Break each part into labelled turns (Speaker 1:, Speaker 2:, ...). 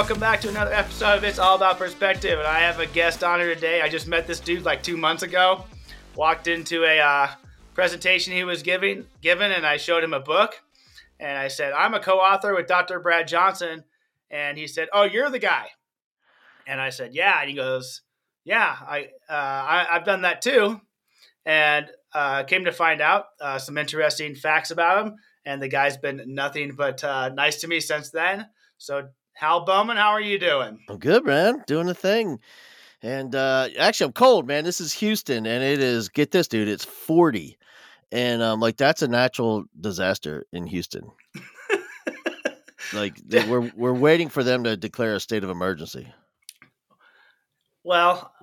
Speaker 1: Welcome back to another episode of It's All About Perspective. And I have a guest on here today. I just met this dude like two months ago. Walked into a uh, presentation he was giving, given, and I showed him a book. And I said, I'm a co author with Dr. Brad Johnson. And he said, Oh, you're the guy. And I said, Yeah. And he goes, Yeah, I, uh, I, have done that too. And uh, came to find out uh, some interesting facts about him. And the guy's been nothing but uh, nice to me since then. So, Hal Bowman, how are you doing?
Speaker 2: I'm good, man. Doing the thing. And uh, actually, I'm cold, man. This is Houston, and it is, get this, dude, it's 40. And um, like, that's a natural disaster in Houston. like, they, we're, we're waiting for them to declare a state of emergency.
Speaker 1: Well,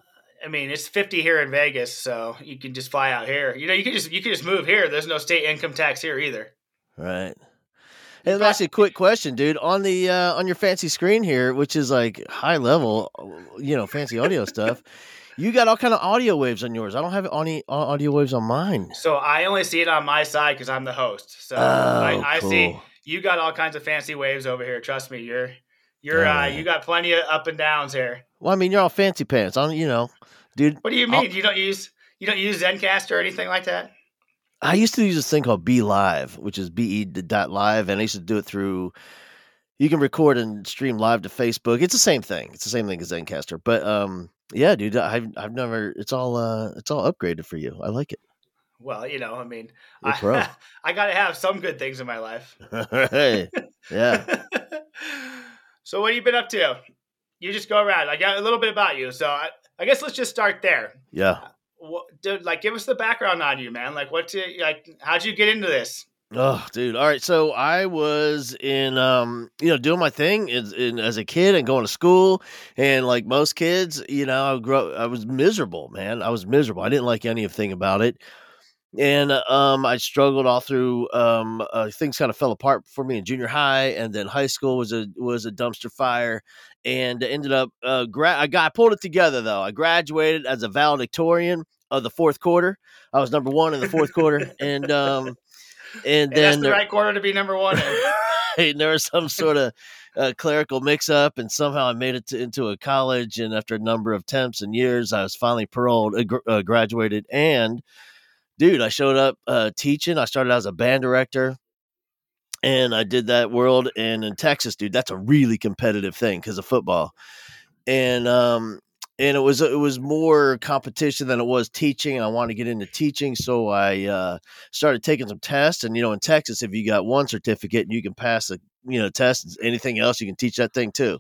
Speaker 1: I mean, it's 50 here in Vegas, so you can just fly out here. You know, you can just you can just move here. There's no state income tax here either.
Speaker 2: Right. Hey, let me ask you a quick question, dude. On the uh, on your fancy screen here, which is like high level, you know, fancy audio stuff. You got all kind of audio waves on yours. I don't have any audio waves on mine.
Speaker 1: So I only see it on my side because I'm the host. So oh, I, I cool. see you got all kinds of fancy waves over here. Trust me, you're you're uh, you got plenty of up and downs here.
Speaker 2: Well, I mean, you're all fancy pants. I'm, you know, dude.
Speaker 1: What do you mean? I'll, you don't use you don't use ZenCast or anything like that?
Speaker 2: I used to use this thing called Be Live, which is B E dot live, and I used to do it through. You can record and stream live to Facebook. It's the same thing. It's the same thing as Zencastr. But um, yeah, dude, I've I've never. It's all uh, it's all upgraded for you. I like it.
Speaker 1: Well, you know, I mean, I, I got to have some good things in my life.
Speaker 2: hey, yeah.
Speaker 1: so, what have you been up to? You just go around. I got a little bit about you, so I, I guess let's just start there.
Speaker 2: Yeah
Speaker 1: what, dude, like, give us the background on you, man. Like, what's it like? How'd you get into this?
Speaker 2: Oh, dude. All right. So I was in, um, you know, doing my thing in, in, as a kid and going to school. And like most kids, you know, I grew up, I was miserable, man. I was miserable. I didn't like anything about it. And um, I struggled all through. Um, uh, things kind of fell apart for me in junior high, and then high school was a was a dumpster fire. And ended up, uh, gra- I got I pulled it together though. I graduated as a valedictorian of the fourth quarter. I was number one in the fourth quarter, and um, and, and then
Speaker 1: that's the right quarter to be number one.
Speaker 2: and there was some sort of uh, clerical mix up, and somehow I made it to, into a college. And after a number of attempts and years, I was finally paroled, uh, gr- uh, graduated, and dude, I showed up uh, teaching. I started as a band director. And I did that world, and in Texas, dude, that's a really competitive thing because of football. And um, and it was it was more competition than it was teaching. I wanted to get into teaching, so I uh, started taking some tests. And you know, in Texas, if you got one certificate and you can pass a you know test, anything else you can teach that thing too.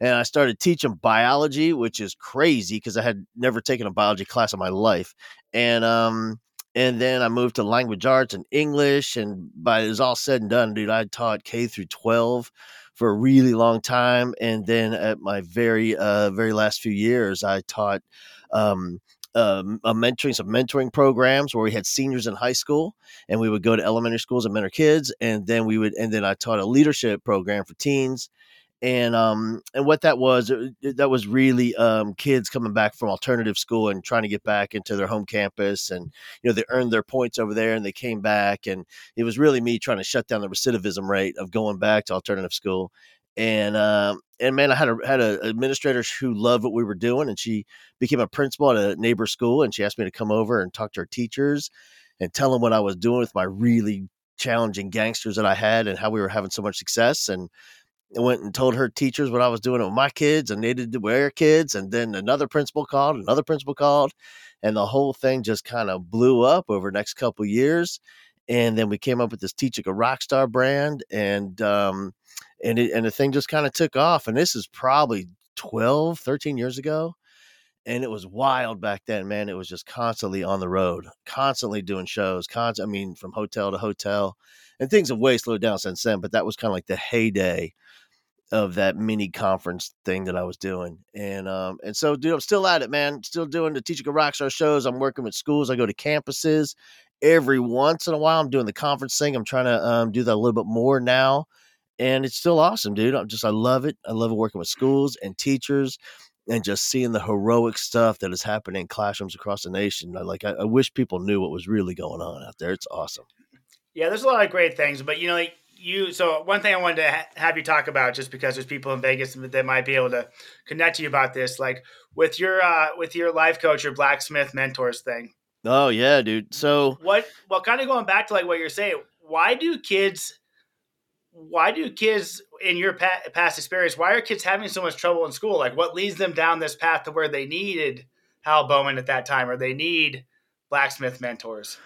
Speaker 2: And I started teaching biology, which is crazy because I had never taken a biology class in my life. And um, and then I moved to language arts and English. And by it was all said and done, dude, I taught K through twelve for a really long time. And then at my very, uh, very last few years, I taught um, um, a mentoring some mentoring programs where we had seniors in high school and we would go to elementary schools and mentor kids and then we would and then I taught a leadership program for teens and um and what that was that was really um kids coming back from alternative school and trying to get back into their home campus and you know they earned their points over there and they came back and it was really me trying to shut down the recidivism rate of going back to alternative school. And um and man i had a had a administrator who loved what we were doing and she became a principal at a neighbor school and she asked me to come over and talk to her teachers and tell them what i was doing with my really challenging gangsters that i had and how we were having so much success and I went and told her teachers what I was doing with my kids and they did with their kids. And then another principal called, another principal called, and the whole thing just kind of blew up over the next couple years. And then we came up with this Teach Like a Rockstar brand and, um, and it, and the thing just kind of took off. And this is probably 12, 13 years ago. And it was wild back then, man. It was just constantly on the road, constantly doing shows, constant, I mean, from hotel to hotel. And things have way slowed down since then, but that was kind of like the heyday of that mini conference thing that I was doing. And um and so dude, I'm still at it, man. Still doing the Teaching a Rockstar shows. I'm working with schools. I go to campuses every once in a while. I'm doing the conference thing. I'm trying to um, do that a little bit more now. And it's still awesome, dude. I'm just I love it. I love working with schools and teachers and just seeing the heroic stuff that is happening in classrooms across the nation. I like I, I wish people knew what was really going on out there. It's awesome.
Speaker 1: Yeah, there's a lot of great things, but you know, like, you so one thing I wanted to ha- have you talk about, just because there's people in Vegas that might be able to connect to you about this, like with your uh, with your life coach your blacksmith mentors thing.
Speaker 2: Oh yeah, dude. So
Speaker 1: what? Well, kind of going back to like what you're saying. Why do kids? Why do kids in your pa- past experience? Why are kids having so much trouble in school? Like, what leads them down this path to where they needed Hal Bowman at that time, or they need blacksmith mentors?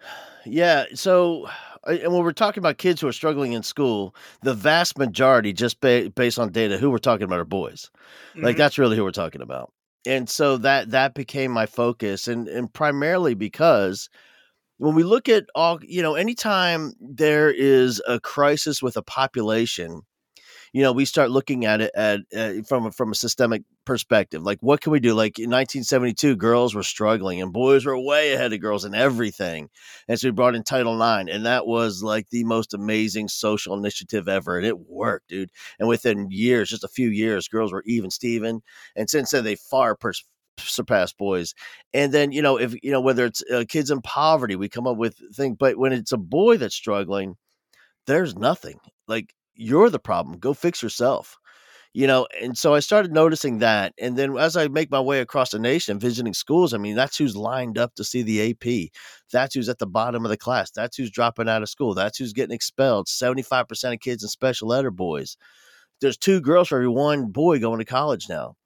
Speaker 2: Yeah. So, and when we're talking about kids who are struggling in school, the vast majority, just ba- based on data, who we're talking about are boys. Mm-hmm. Like that's really who we're talking about. And so that that became my focus, and and primarily because when we look at all, you know, anytime there is a crisis with a population, you know, we start looking at it at, uh, from a, from a systemic perspective. Like, what can we do? Like in 1972, girls were struggling and boys were way ahead of girls in everything. And so we brought in Title IX, and that was like the most amazing social initiative ever. And it worked, dude. And within years, just a few years, girls were even Steven. And since then, they far pers- surpass boys. And then, you know, if, you know, whether it's uh, kids in poverty, we come up with things, but when it's a boy that's struggling, there's nothing. Like you're the problem. Go fix yourself. You know, and so I started noticing that. And then as I make my way across the nation visiting schools, I mean, that's who's lined up to see the AP. That's who's at the bottom of the class. That's who's dropping out of school. That's who's getting expelled. 75% of kids in special ed are boys. There's two girls for every one boy going to college now.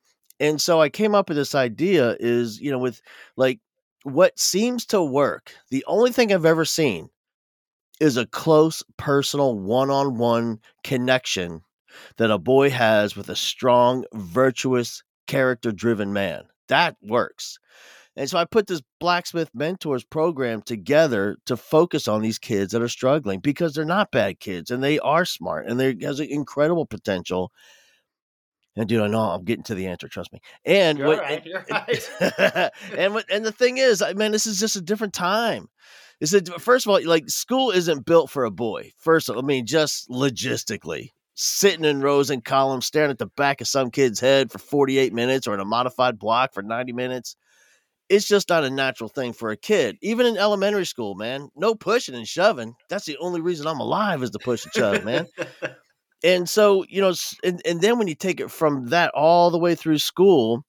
Speaker 2: And so I came up with this idea is, you know, with like what seems to work. The only thing I've ever seen is a close personal one-on-one connection that a boy has with a strong virtuous character-driven man that works and so i put this blacksmith mentors program together to focus on these kids that are struggling because they're not bad kids and they are smart and they has incredible potential and dude, I know I'm getting to the answer. Trust me. And
Speaker 1: you're what, right, and,
Speaker 2: right. and what, and the thing is, I mean, this is just a different time is that first of all, like school isn't built for a boy. First, of all, I mean, just logistically, sitting in rows and columns, staring at the back of some kid's head for 48 minutes or in a modified block for 90 minutes. It's just not a natural thing for a kid. Even in elementary school, man, no pushing and shoving. That's the only reason I'm alive is to push and shove, man. and so, you know, and, and then when you take it from that all the way through school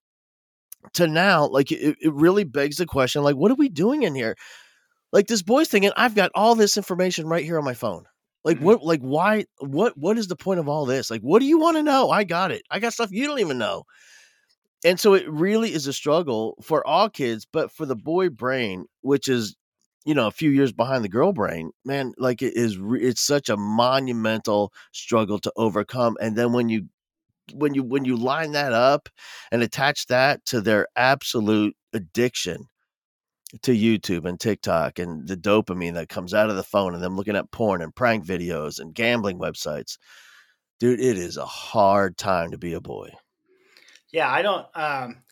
Speaker 2: to now, like it, it really begs the question, like, what are we doing in here? Like this boy's thinking i've got all this information right here on my phone. Like mm-hmm. what like why what what is the point of all this? Like what do you want to know? I got it. I got stuff you don't even know. And so it really is a struggle for all kids but for the boy brain which is you know a few years behind the girl brain man like it is it's such a monumental struggle to overcome. And then when you when you when you line that up and attach that to their absolute addiction to YouTube and TikTok and the dopamine that comes out of the phone and them looking at porn and prank videos and gambling websites. Dude, it is a hard time to be a boy.
Speaker 1: Yeah, I don't um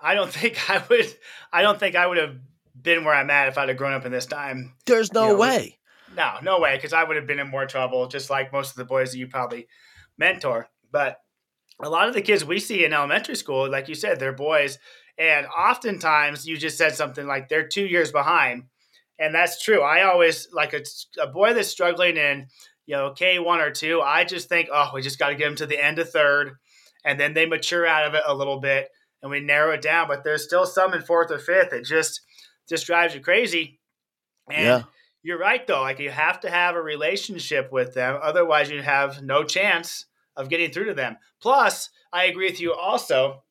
Speaker 1: I don't think I would I don't think I would have been where I'm at if I'd have grown up in this time.
Speaker 2: There's no you know, way.
Speaker 1: No, no way, because I would have been in more trouble, just like most of the boys that you probably mentor. But a lot of the kids we see in elementary school, like you said, they're boys and oftentimes you just said something like they're two years behind. And that's true. I always like a, a boy that's struggling in, you know, K1 or two. I just think, oh, we just got to get them to the end of third. And then they mature out of it a little bit and we narrow it down. But there's still some in fourth or fifth that just just drives you crazy. And yeah. you're right though. Like you have to have a relationship with them. Otherwise you have no chance of getting through to them. Plus, I agree with you also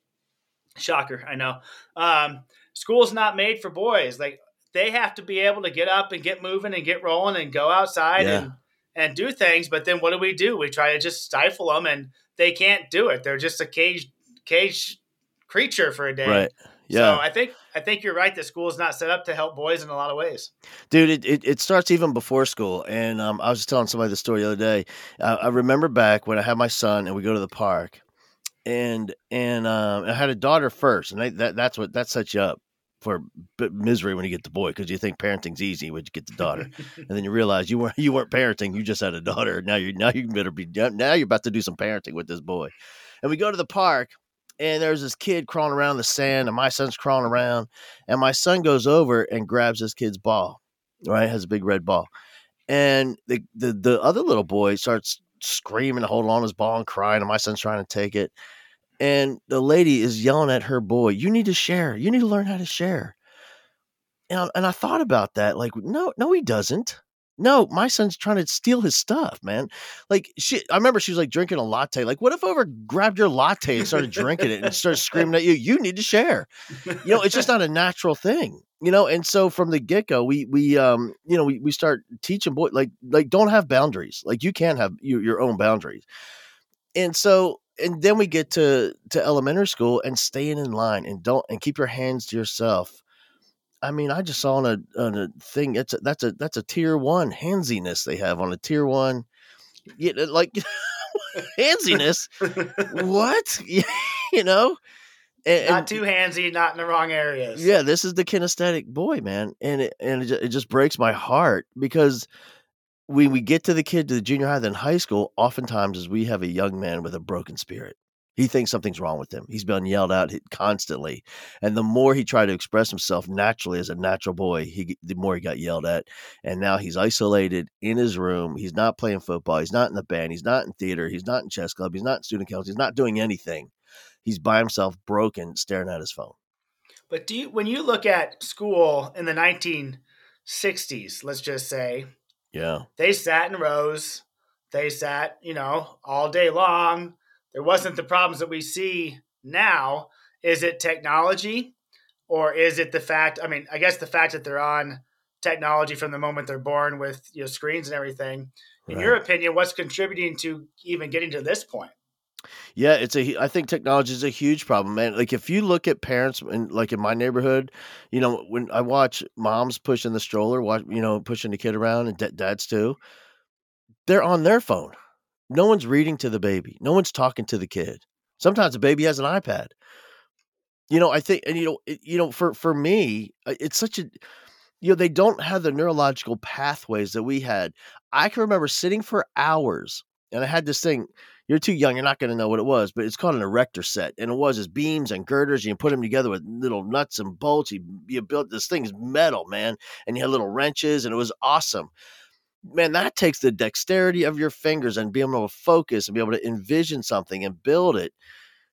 Speaker 1: Shocker, I know. Um, school's not made for boys. Like they have to be able to get up and get moving and get rolling and go outside yeah. and and do things. But then what do we do? We try to just stifle them, and they can't do it. They're just a cage cage creature for a day.
Speaker 2: Right. Yeah.
Speaker 1: So I think I think you're right. The school is not set up to help boys in a lot of ways.
Speaker 2: Dude, it, it, it starts even before school. And um, I was just telling somebody the story the other day. Uh, I remember back when I had my son and we go to the park and and um, I had a daughter first, and I, that that's what that sets you up for misery when you get the boy because you think parenting's easy when you get the daughter, and then you realize you weren't you weren't parenting, you just had a daughter. Now you now you better be now you're about to do some parenting with this boy, and we go to the park. And there's this kid crawling around the sand, and my son's crawling around. And my son goes over and grabs this kid's ball, right? Has a big red ball and the, the the other little boy starts screaming, holding on his ball and crying, and my son's trying to take it. And the lady is yelling at her boy, "You need to share. You need to learn how to share." And, and I thought about that, like, no, no, he doesn't. No, my son's trying to steal his stuff, man. Like she, I remember she was like drinking a latte. Like, what if I ever grabbed your latte and started drinking it and started screaming at you? You need to share. You know, it's just not a natural thing. You know, and so from the get go, we we um you know we we start teaching boy like like don't have boundaries. Like you can't have your, your own boundaries. And so and then we get to to elementary school and staying in line and don't and keep your hands to yourself I mean, I just saw on a on a thing. It's a, that's a that's a tier one handsiness they have on a tier one. Yeah, like handsiness. what you know?
Speaker 1: And, not too handsy, not in the wrong areas.
Speaker 2: Yeah, this is the kinesthetic boy, man, and it and it just, it just breaks my heart because when we get to the kid to the junior high, then high school, oftentimes is we have a young man with a broken spirit. He thinks something's wrong with him. He's been yelled at constantly, and the more he tried to express himself naturally as a natural boy, he the more he got yelled at. And now he's isolated in his room. He's not playing football. He's not in the band. He's not in theater. He's not in chess club. He's not in student council. He's not doing anything. He's by himself, broken, staring at his phone.
Speaker 1: But do you, when you look at school in the 1960s, let's just say,
Speaker 2: yeah,
Speaker 1: they sat in rows. They sat, you know, all day long there wasn't the problems that we see now. Is it technology or is it the fact? I mean, I guess the fact that they're on technology from the moment they're born with you know screens and everything. In right. your opinion, what's contributing to even getting to this point?
Speaker 2: Yeah, it's a. I think technology is a huge problem, man. Like if you look at parents, and like in my neighborhood, you know, when I watch moms pushing the stroller, watch you know pushing the kid around, and dads too, they're on their phone. No one's reading to the baby. No one's talking to the kid. Sometimes the baby has an iPad. You know, I think, and you know, it, you know, for for me, uh, it's such a, you know, they don't have the neurological pathways that we had. I can remember sitting for hours, and I had this thing. You're too young. You're not going to know what it was, but it's called an erector set, and it was as beams and girders. And You put them together with little nuts and bolts. You, you built this thing is metal, man, and you had little wrenches, and it was awesome man, that takes the dexterity of your fingers and being able to focus and be able to envision something and build it.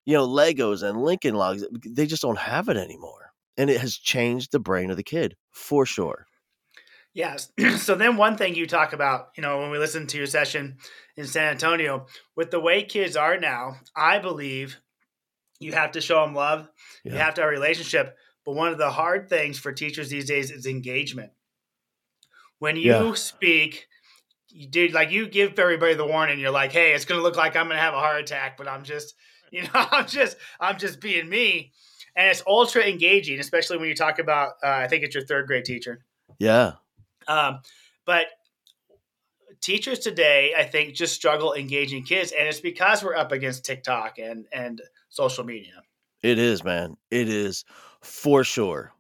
Speaker 2: You know, Legos and Lincoln Logs, they just don't have it anymore. And it has changed the brain of the kid for sure.
Speaker 1: Yes. so then one thing you talk about, you know, when we listen to your session in San Antonio, with the way kids are now, I believe you have to show them love. Yeah. You have to have a relationship. But one of the hard things for teachers these days is engagement. When you yeah. speak, you did like you give everybody the warning. You're like, hey, it's gonna look like I'm gonna have a heart attack, but I'm just, you know, I'm just, I'm just being me. And it's ultra engaging, especially when you talk about. Uh, I think it's your third grade teacher.
Speaker 2: Yeah.
Speaker 1: Um, but teachers today, I think, just struggle engaging kids, and it's because we're up against TikTok and and social media.
Speaker 2: It is, man. It is for sure.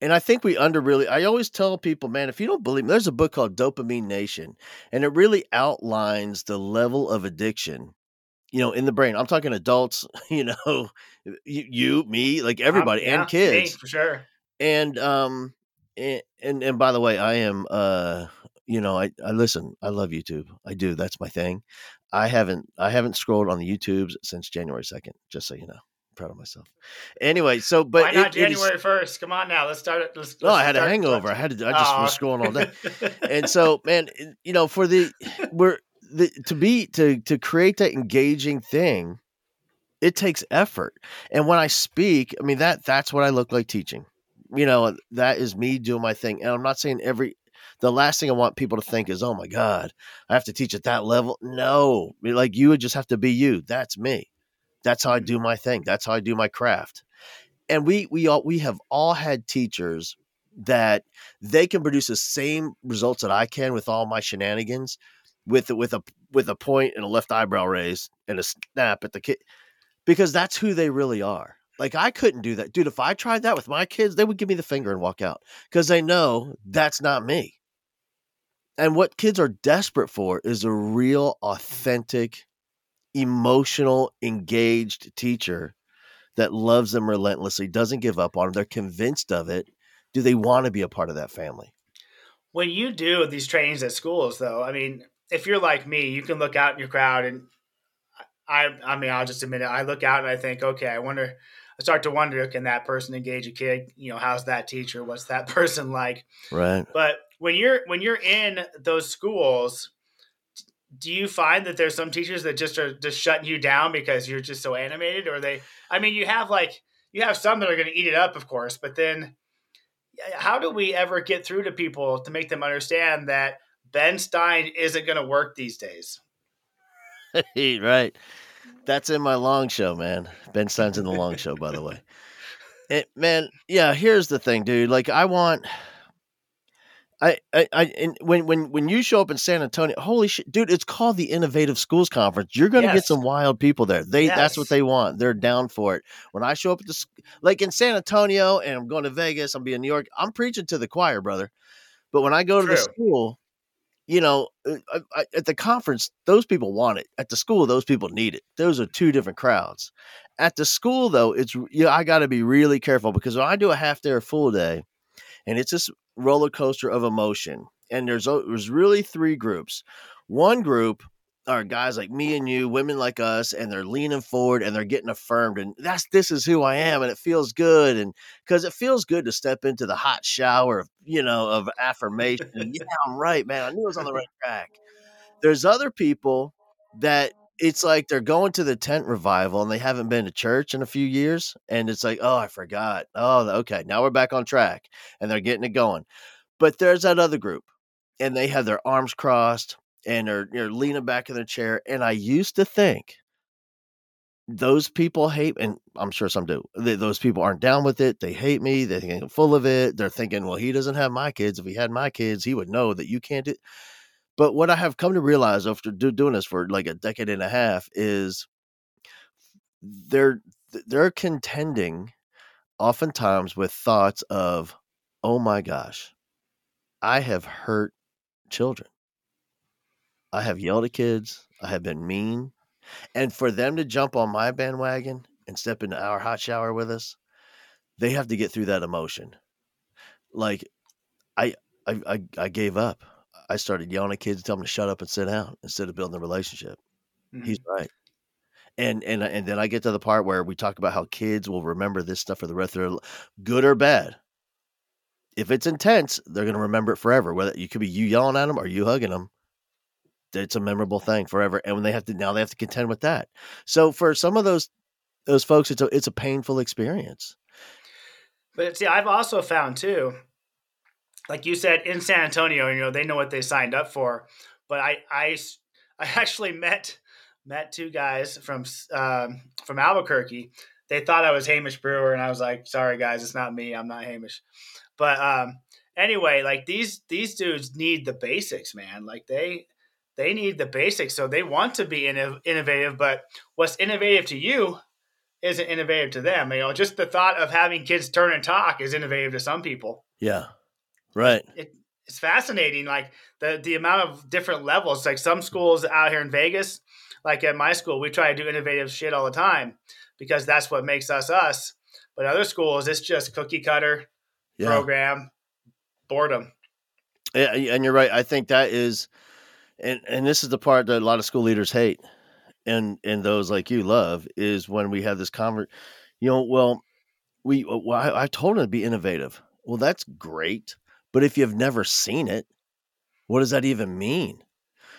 Speaker 2: And I think we under really, I always tell people, man, if you don't believe me, there's a book called Dopamine Nation, and it really outlines the level of addiction, you know, in the brain. I'm talking adults, you know, you, you me, like everybody, um, yeah, and kids.
Speaker 1: Me, for sure.
Speaker 2: And, um, and, and, and by the way, I am, uh, you know, I, I listen, I love YouTube. I do. That's my thing. I haven't, I haven't scrolled on the YouTubes since January 2nd, just so you know proud of myself. Anyway, so but
Speaker 1: why not it, January first? Come on now, let's start it. Let's,
Speaker 2: no, I had a hangover. I had to. I just oh. was scrolling all day, and so man, you know, for the we're the to be to to create that engaging thing, it takes effort. And when I speak, I mean that that's what I look like teaching. You know, that is me doing my thing. And I'm not saying every the last thing I want people to think is, oh my God, I have to teach at that level. No, like you would just have to be you. That's me. That's how I mm-hmm. do my thing. That's how I do my craft. And we we all we have all had teachers that they can produce the same results that I can with all my shenanigans, with with a with a point and a left eyebrow raise and a snap at the kid, because that's who they really are. Like I couldn't do that, dude. If I tried that with my kids, they would give me the finger and walk out because they know that's not me. And what kids are desperate for is a real, authentic emotional, engaged teacher that loves them relentlessly, doesn't give up on them. They're convinced of it. Do they want to be a part of that family?
Speaker 1: When you do these trainings at schools, though, I mean, if you're like me, you can look out in your crowd, and I, I mean, I'll just admit it. I look out and I think, okay, I wonder. I start to wonder, can that person engage a kid? You know, how's that teacher? What's that person like?
Speaker 2: Right.
Speaker 1: But when you're when you're in those schools, do you find that there's some teachers that just are just shutting you down because you're just so animated, or they? I mean, you have like you have some that are going to eat it up, of course, but then how do we ever get through to people to make them understand that Ben Stein isn't going to work these days?
Speaker 2: right. That's in my long show, man. Ben Stein's in the long show, by the way. It, man, yeah. Here's the thing, dude. Like, I want I, I, I, and when, when, when you show up in San Antonio, holy shit, dude, it's called the Innovative Schools Conference. You're going to yes. get some wild people there. They, yes. that's what they want. They're down for it. When I show up at the, like in San Antonio and I'm going to Vegas, I'm being New York, I'm preaching to the choir, brother. But when I go True. to the school, you know, I, uh, uh, I, at the conference, those people want it. At the school, those people need it. Those are two different crowds. At the school, though, it's, you know, I got to be really careful because when I do a half day or full day, and it's just roller coaster of emotion. And there's there's really three groups. One group are guys like me and you, women like us, and they're leaning forward and they're getting affirmed. And that's this is who I am, and it feels good. And because it feels good to step into the hot shower of you know of affirmation. yeah, I'm right, man. I knew I was on the right track. There's other people that it's like they're going to the tent revival and they haven't been to church in a few years and it's like oh i forgot. Oh okay now we're back on track and they're getting it going. But there's that other group and they have their arms crossed and they're, they're leaning back in their chair and i used to think those people hate and i'm sure some do they, those people aren't down with it they hate me they think i'm full of it they're thinking well he doesn't have my kids if he had my kids he would know that you can't do but what I have come to realize after do, doing this for like a decade and a half is they're they're contending oftentimes with thoughts of, oh my gosh, I have hurt children. I have yelled at kids. I have been mean. And for them to jump on my bandwagon and step into our hot shower with us, they have to get through that emotion. Like I I I, I gave up. I started yelling at kids, telling them to shut up and sit down instead of building a relationship. Mm-hmm. He's right. And and and then I get to the part where we talk about how kids will remember this stuff for the rest of their good or bad. If it's intense, they're going to remember it forever. Whether you could be you yelling at them or you hugging them, it's a memorable thing forever. And when they have to now they have to contend with that. So for some of those those folks, it's a it's a painful experience.
Speaker 1: But see, I've also found too like you said in San Antonio, you know, they know what they signed up for. But I, I, I actually met met two guys from um, from Albuquerque. They thought I was Hamish Brewer, and I was like, "Sorry, guys, it's not me. I'm not Hamish." But um, anyway, like these these dudes need the basics, man. Like they they need the basics, so they want to be innovative. But what's innovative to you isn't innovative to them. You know, just the thought of having kids turn and talk is innovative to some people.
Speaker 2: Yeah, Right.
Speaker 1: It, it's fascinating, like the the amount of different levels. Like some schools out here in Vegas, like at my school, we try to do innovative shit all the time because that's what makes us us. But other schools, it's just cookie cutter yeah. program, boredom.
Speaker 2: Yeah, and you're right. I think that is, and and this is the part that a lot of school leaders hate, and and those like you love is when we have this convert. You know, well, we well, I, I told them to be innovative. Well, that's great but if you've never seen it, what does that even mean?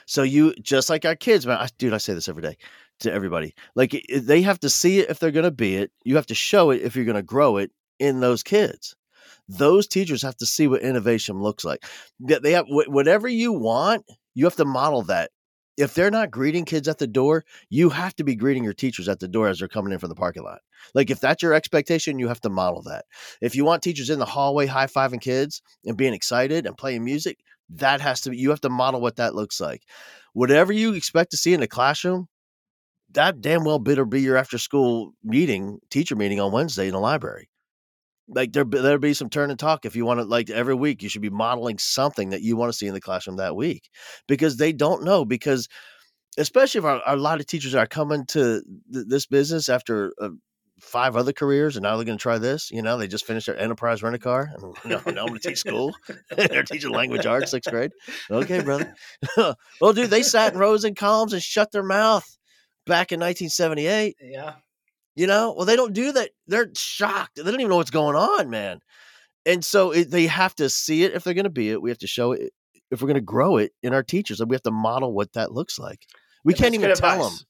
Speaker 2: So you just like our kids, man. I, dude, I say this every day to everybody. Like they have to see it if they're going to be it. You have to show it if you're going to grow it in those kids. Those teachers have to see what innovation looks like. They have whatever you want. You have to model that if they're not greeting kids at the door, you have to be greeting your teachers at the door as they're coming in from the parking lot. Like if that's your expectation, you have to model that. If you want teachers in the hallway high fiving kids and being excited and playing music, that has to be, you have to model what that looks like. Whatever you expect to see in the classroom, that damn well better be your after school meeting, teacher meeting on Wednesday in the library like there there'll be some turn and talk if you want to like every week you should be modeling something that you want to see in the classroom that week because they don't know because especially if our, a lot of teachers are coming to th- this business after uh, five other careers and now they're going to try this. You know, they just finished their enterprise rent a car and no, now I'm going to teach school. they're teaching language arts, sixth grade. Okay, brother. well, dude, they sat in rows and columns and shut their mouth back in 1978.
Speaker 1: Yeah.
Speaker 2: You know, well, they don't do that. They're shocked. They don't even know what's going on, man. And so it, they have to see it if they're going to be it. We have to show it if we're going to grow it in our teachers. And we have to model what that looks like. We can't even tell
Speaker 1: advice.
Speaker 2: them.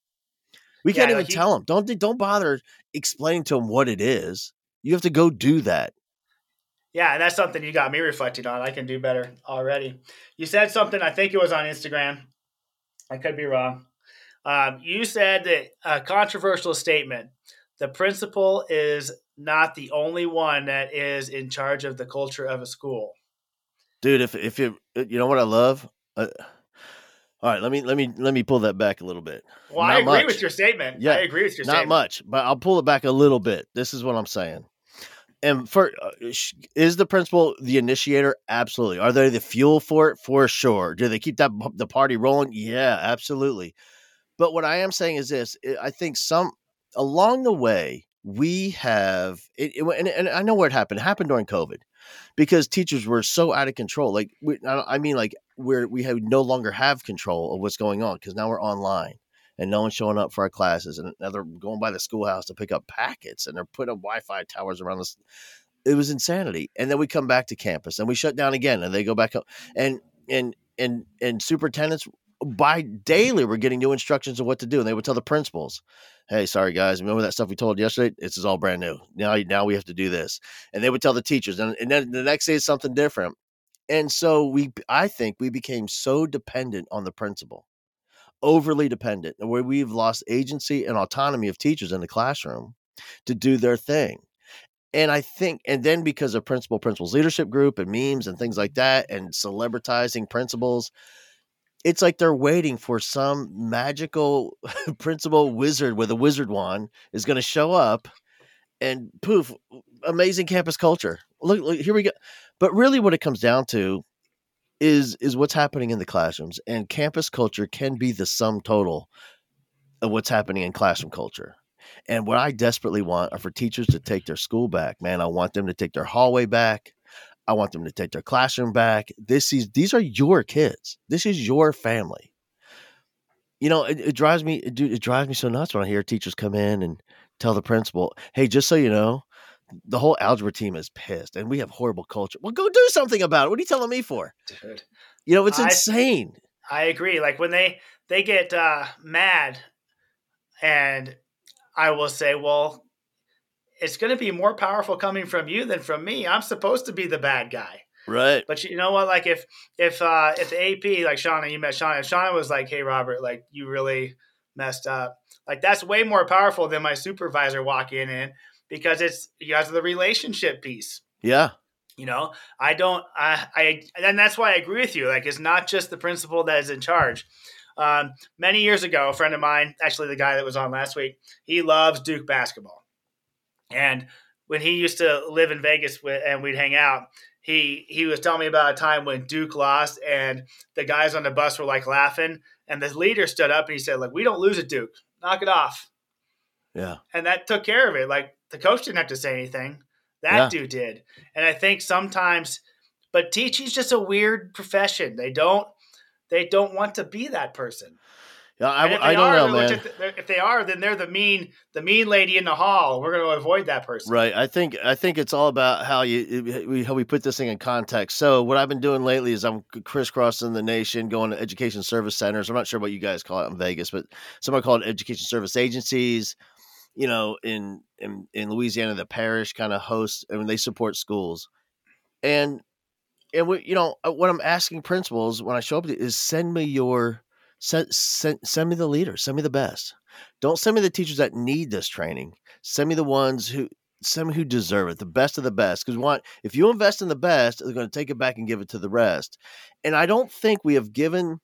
Speaker 2: We can't
Speaker 1: Yeah,
Speaker 2: even
Speaker 1: like you-
Speaker 2: tell them. Don't don't bother explaining to them what it is. You have to go do that.
Speaker 1: Yeah, and that's something you got me reflecting on. I can do better already. You said something, I think it was on Instagram. I could be wrong. Um, you said that a controversial statement. The principal is not the only one that is in charge of the culture of a school.
Speaker 2: dude if if you you know what i love? Uh, all right let me let me let me pull that back a little bit.
Speaker 1: Well,
Speaker 2: Not
Speaker 1: I agree
Speaker 2: much.
Speaker 1: with your statement.
Speaker 2: Yeah,
Speaker 1: I agree with your
Speaker 2: not
Speaker 1: statement.
Speaker 2: Not much but i'll pull it back a little bit. This is what i'm saying. And for uh, is the principal the initiator? Absolutely. Are they the fuel for it? For sure. Do they keep that the party rolling? Yeah absolutely. But what i am saying is this i think some along the way we have it, it- and, and i know where it happened it happened during covid because teachers were so out of control like we, I mean like where we have no longer have control of what's going on because now we're online and no one's showing up for our classes and now they're going by the schoolhouse to pick up packets and they're putting up wi-fi towers around us. It was insanity and then we come back to campus and we shut down again and they go back up and and and and superintendents by daily we're getting new instructions of what to do and they would tell the principals hey sorry guys remember that stuff we told yesterday? This is all brand new. Now now we have to do this. And they would tell the teachers and, and then the next day is something different. And so we i think we became so dependent on the principal overly dependent where we've lost agency and autonomy of teachers in the classroom to do their thing. And i think and then because of principal principals leadership group and memes and things like that and celebritizing principals it's like they're waiting for some magical principal wizard with a wizard wand is going to show up and poof amazing campus culture. Look, look here we go. But really what it comes down to is is what's happening in the classrooms and campus culture can be the sum total of what's happening in classroom culture. And what i desperately want are for teachers to take their school back man. I want them to take their hallway back i want them to take their classroom back this is these are your kids this is your family you know it, it drives me it, dude, it drives me so nuts when i hear teachers come in and tell the principal hey just so you know the whole algebra team is pissed and we have horrible culture well go do something about it what are you telling me for
Speaker 1: Dude.
Speaker 2: you know, it's
Speaker 1: I-
Speaker 2: insane.
Speaker 1: I agree. Like when they they get uh, mad, and I will say, well, it's going to be more powerful coming from you than from me. I'm supposed to be the bad guy.
Speaker 2: Right.
Speaker 1: But you know what? Like if if uh, if the AP like Shauna, you met Shauna, if Shauna was like, "Hey Robert, like you really messed up," like that's way more powerful than my supervisor walking in because it's you guys are the relationship piece.
Speaker 2: Yeah.
Speaker 1: You know, I don't, I, I, and that's why I agree with you. Like, it's not just the principal that is in charge. Um, many years ago, a friend of mine, actually the guy that was on last week, he loves Duke basketball. And when he used to live in Vegas with, and we'd hang out, he he was telling me about a time when Duke lost and the guys on the bus were like laughing, and the leader stood up and he said, "Like, we don't lose at Duke. Knock it off."
Speaker 2: Yeah.
Speaker 1: and that took care of it. Like the coach didn't have to say anything. That
Speaker 2: Yeah.
Speaker 1: dude did. And I think sometimes but teaching's just a weird profession. They don't they don't want to be that person.
Speaker 2: Yeah. I, I don't
Speaker 1: are,
Speaker 2: know, man.
Speaker 1: If, they are, then they're the mean the mean lady in the hall. We're going to avoid that person.
Speaker 2: Right. I think I think it's all about how you we- how we put this thing in context. So what I've been doing lately is I'm crisscrossing the nation, going to education service centers. I'm not sure what you guys call it in Vegas, but some are called education service agencies. You know, in in in Louisiana, the parish kind of hosts. I mean, they support schools, and and we, you know, uh, what I'm asking principals when I show up is send me your send send send me the leaders, send me the best. Don't send me the teachers that need this training. Send me the ones who some who deserve it, the best of the best. Because want if you invest in the best, they're going to take it back and give it to the rest. And I don't think we have given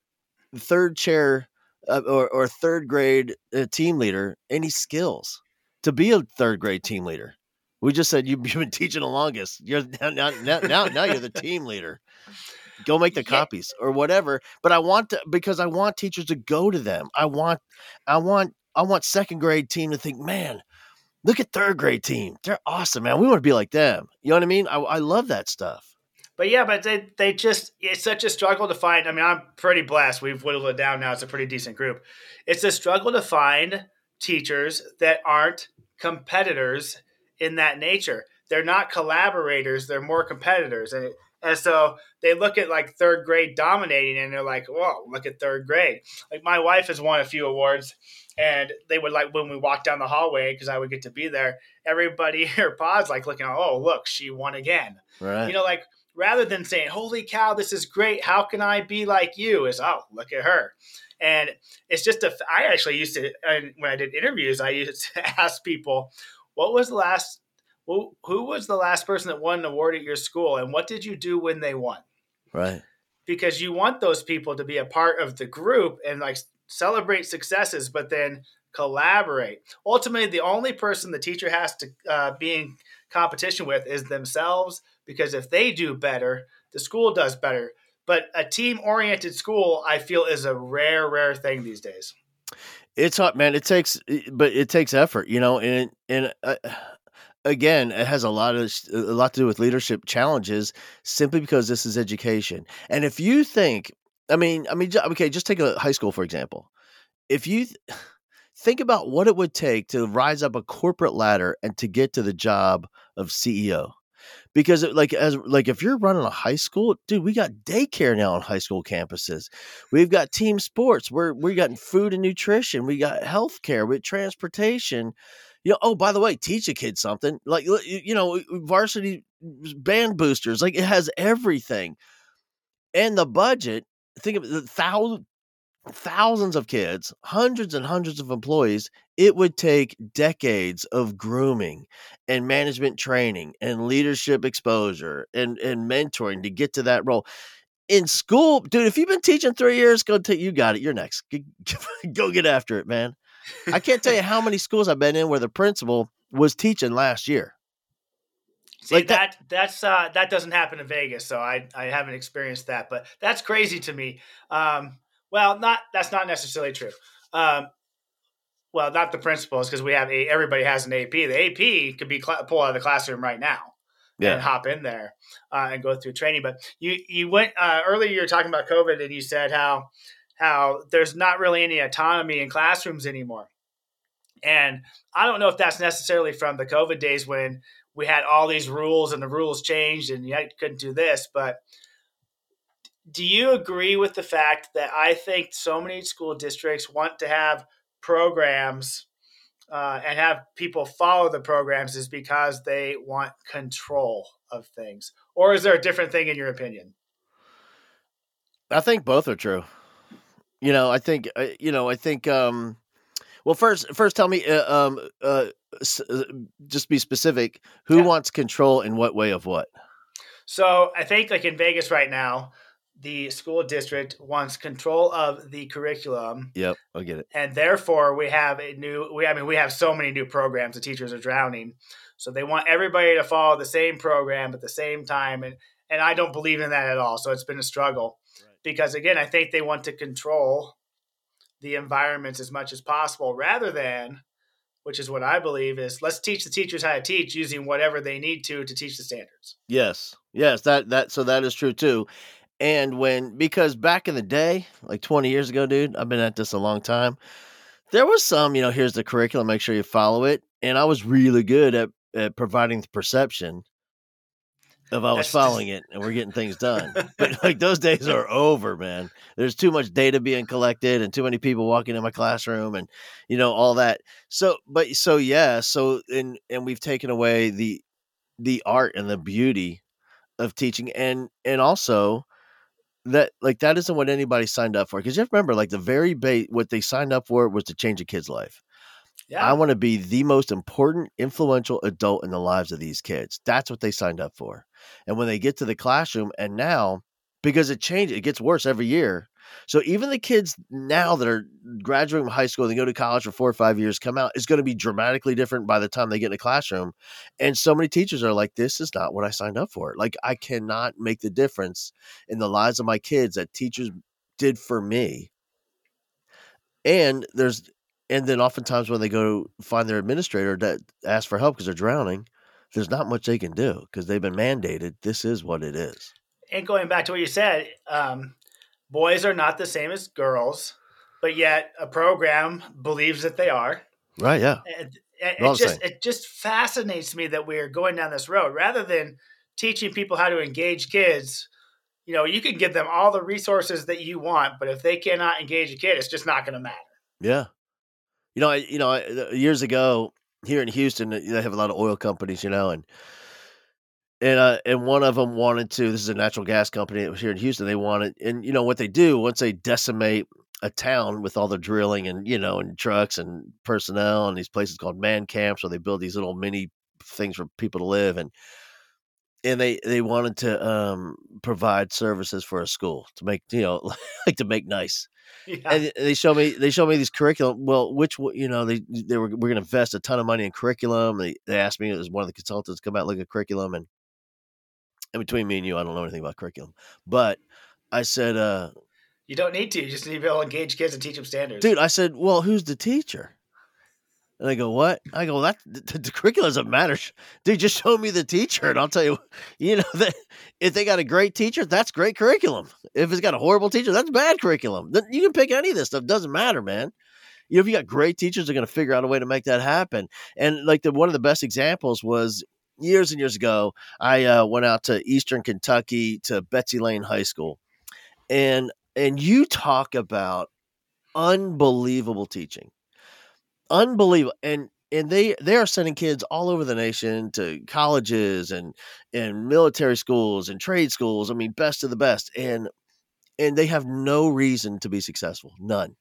Speaker 2: third chair uh, or, or third grade uh, team leader any skills to be a third grade team leader. We just said you've been teaching the longest. You're now now, now, now you're the team leader. Go make the
Speaker 1: Yeah.
Speaker 2: copies or whatever. But I want to because I want teachers to go to them. I want I want I want second grade team to think, man, Look at third grade team. They're awesome, man. We want to be like them. You know what I mean? I, I love that stuff.
Speaker 1: But yeah, but they they just it's such a struggle to find. I mean, I'm pretty blessed. We've whittled it down now. It's a pretty decent group. It's a struggle to find teachers that aren't competitors in that nature. They're not collaborators. They're more competitors, and and so they look at like third grade dominating, and they're like, "Whoa, look at third grade." Like my wife has won a few awards, and they would like when we walk down the hallway because I would get to be there. Everybody in her pod's like looking, "Oh, look, she won again."
Speaker 2: Right.
Speaker 1: You know, like rather than saying, Holy cow, this is great. How can I be like you? Is, oh, look at her. And it's just a, I actually used to, and when I did interviews, I used to ask people, what was the last, who, who was the last person that won an award at your school? And what did you do when they won?
Speaker 2: Right.
Speaker 1: Because you want those people to be a part of the group and like celebrate successes, but then collaborate. Ultimately, the only person the teacher has to uh, be in competition with is themselves because if they do better, the school does better. But a team oriented school, I feel, is a rare, rare thing these days.
Speaker 2: It's hard, man. It takes, but it takes effort, you know, and and uh, again, it has a lot of a lot to do with leadership challenges, simply because this is education. And if you think, I mean, I mean, okay, just take a high school for example. If you think about what it would take to rise up a corporate ladder and to get to the job of CEO, because uh, like as like if you're running a high school dude we got daycare now on high school campuses. We've got team sports. We're we got food and nutrition. We got health care with transportation you know oh by the way teach a kid something like you know varsity band boosters like it has everything and the budget think of the thousand thousands of kids, hundreds and hundreds of employees, it would take decades of grooming and management training and leadership exposure and, and mentoring to get to that role. In school, dude, if you've been teaching three years, go take you got it. You're next. Go get after it, man. I can't tell you how many schools I've been in where the principal was teaching last year.
Speaker 1: See, like that, that that's uh, that doesn't happen in Vegas, so I I haven't experienced that, but that's crazy to me. Um, well, not that's not necessarily true. Um, well, not the principals because we have a everybody has an AP. The AP could be cl- pull out of the classroom right now yeah. and hop in there uh, and go through training. But you you went uh, earlier. You were talking about COVID, and you said how how there's not really any autonomy in classrooms anymore. And I don't know if that's necessarily from the COVID days when we had all these rules and the rules changed and you couldn't do this, but do you agree with the fact that I think so many school districts want to have programs uh, and have people follow the programs is because they want control of things? Or is there a different thing in your opinion?
Speaker 2: I think both are true. You know, I think, uh, you know, I think, um, well, first, first tell me, uh, um, uh, uh, just be specific. Who yeah. wants control in what way of what?
Speaker 1: So I think like in Vegas right now, the school district wants control of the curriculum.
Speaker 2: Yep, I get it.
Speaker 1: And therefore, we have a new. We I mean, we have so many new programs. The teachers are drowning, so they want everybody to follow the same program at the same time, and and I don't believe in that at all. So it's been a struggle. Because again, I think they want to control the environments as much as possible, rather than, which is what I believe is, let's teach the teachers how to teach using whatever they need to to teach the standards.
Speaker 2: Yes, yes, that that so that is true too. And when because back in the day, like 20 years ago, dude, I've been at this a long time. There was some, you know, here's the curriculum, make sure you follow it. And I was really good at, at providing the perception of I was following just... it and we're getting things done. but like those days are over, man. There's too much data being collected and too many people walking in my classroom and you know all that. So but so yeah, so and and we've taken away the the art and the beauty of teaching and and also that like that isn't what anybody signed up for because you have to remember like the very bait what they signed up for was to change a kid's life yeah. i want to be the most important influential adult in the lives of these kids that's what they signed up for and when they get to the classroom and now because it changes it gets worse every year so even the kids now that are graduating from high school, they go to college for four or five years, come out, is going to be dramatically different by the time they get in a classroom. And so many teachers are like, this is not what I signed up for. Like I cannot make the difference in the lives of my kids that teachers did for me. And there's and then oftentimes when they go to find their administrator that ask for help because they're drowning, there's not much they can do because they've been mandated. This is what it is.
Speaker 1: And going back to what you said, um, boys are not the same as girls, but yet a program believes that they are.
Speaker 2: Right? Yeah.
Speaker 1: And, and it just it just fascinates me that we're going down this road rather than teaching people how to engage kids. You know, you can give them all the resources that you want, but if they cannot engage a kid, it's just not going to matter.
Speaker 2: Yeah. You know, I, you know, years ago here in Houston, they have a lot of oil companies, you know, and and uh, and one of them wanted to. This is a natural gas company that was here in Houston. They wanted, and you know what they do once they decimate a town with all the drilling and you know and trucks and personnel and these places called man camps where they build these little mini things for people to live and and they they wanted to um, provide services for a school to make you know like to make nice yeah. and they show me they show me these curriculum well which you know they they were we're going to invest a ton of money in curriculum. They, they asked me as one of the consultants come out look at curriculum and and between me and you i don't know anything about curriculum. But i said uh
Speaker 1: you don't need to you just need to be able to engage kids and teach them standards.
Speaker 2: Dude i said well who's the teacher and I go, what? I go, that the, the, curriculum doesn't matter. Dude, just show me the teacher and I'll tell you, you know, that if they got a great teacher, that's great curriculum. If it's got a horrible teacher, that's bad curriculum. You can pick any of this stuff. Doesn't matter, man. You know, if you got great teachers, they're going to figure out a way to make that happen. And like the one of the best examples was years and years ago, I uh, went out to Eastern Kentucky to Betsy Lane High School. And and you talk about unbelievable teaching unbelievable and and they they are sending kids all over the nation to colleges and and military schools and trade schools i mean best of the best and and they have no reason to be successful none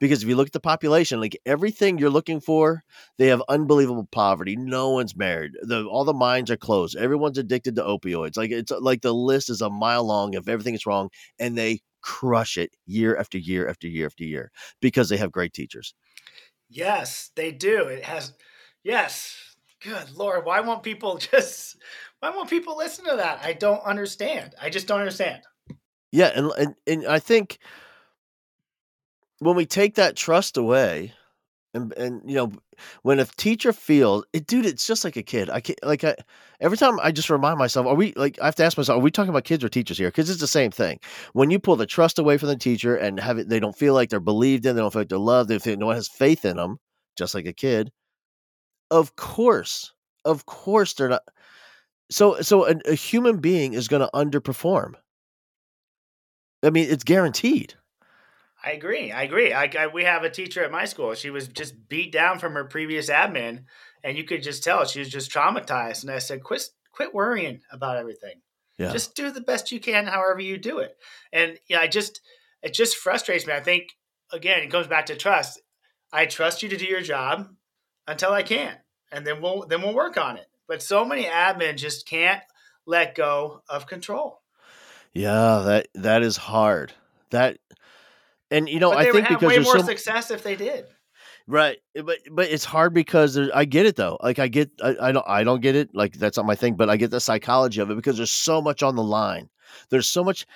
Speaker 2: because if you look at the population like everything you're looking for they have unbelievable poverty no one's married the, all the minds are closed everyone's addicted to opioids like it's like the list is a mile long of everything is wrong and they crush it year after year after year after year because they have great teachers
Speaker 1: Yes, they do. It has. Yes. Good lord, why won't people just? Why won't people listen to that? I don't understand. I just don't understand.
Speaker 2: Yeah, and and, and I think when we take that trust away, and and you know when a teacher feels it dude it's just like a kid i can't like i every time i just remind myself are we like i have to ask myself are we talking about kids or teachers here? Because it's the same thing. When you pull the trust away from the teacher and have it they don't feel like they're believed in they don't feel like they're loved they feel no one has faith in them just like a kid of course of course they're not so so a, a human being is going to underperform. I mean it's guaranteed
Speaker 1: I agree. I agree. I, I, we have a teacher at my school. She was just beat down from her previous admin, and you could just tell she was just traumatized. And I said, "Quit, quit worrying about everything. Yeah. Just do the best you can, however you do it." And yeah, I just it just frustrates me. I think again, it comes back to trust. I trust you to do your job until I can't, and then we'll then we'll work on it. But so many admin just can't let go of control.
Speaker 2: Yeah, that that is hard. That and you know, I think because
Speaker 1: way
Speaker 2: there's
Speaker 1: more success if they did.
Speaker 2: Right, eh, but but it's hard because I get it though. Like I get, I, I, don't, I don't get it. Like that's not my thing. But I get the psychology of it because there's so much on the line. There's so much.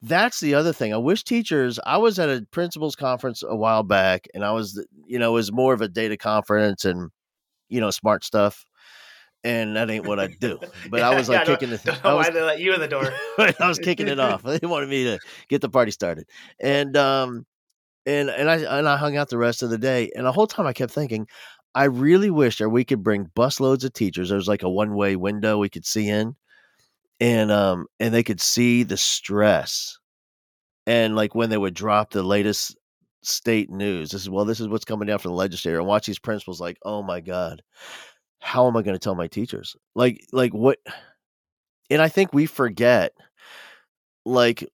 Speaker 2: That's the other thing. I wish teachers. I was at a principals conference a while back, and I was, you know, it was more of a data conference and, you know, smart stuff and that ain't what I do. But yeah, I was like yeah, kicking the.
Speaker 1: I was, why they let you in the door?
Speaker 2: I was kicking it off. They wanted me to get the party started, and um, and and I and I hung out the rest of the day, and the whole time I kept thinking, I really wish that we could bring busloads of teachers. There's like a one way window we could see in, and um, and they could see the stress, and like when they would drop the latest state news. This is well, this is what's coming down from the legislature, and watch these principals like, oh my god how am I going to tell my teachers? Like, like what? And I think we forget, like,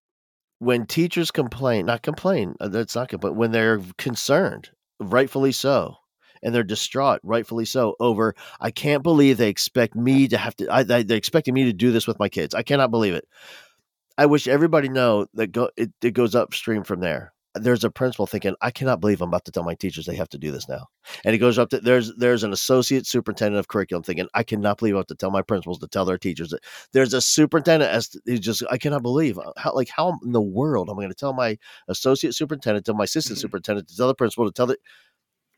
Speaker 2: when teachers complain, not complain, uh, that's not good, but when they're concerned, rightfully so, and they're distraught, rightfully so, over, I can't believe they expect me to have to, I, they're expecting me to do this with my kids. I cannot believe it. I wish everybody know that go, it, it goes upstream from there there's a principal thinking, I cannot believe I'm about to tell my teachers they have to do this now. And he goes up to there's there's an associate superintendent of curriculum thinking, I cannot believe I have to tell my principals to tell their teachers that there's a superintendent as he just I cannot believe uh, how like how in the world am I going to tell my associate superintendent, tell my assistant mm-hmm. superintendent, to tell the principal, to tell the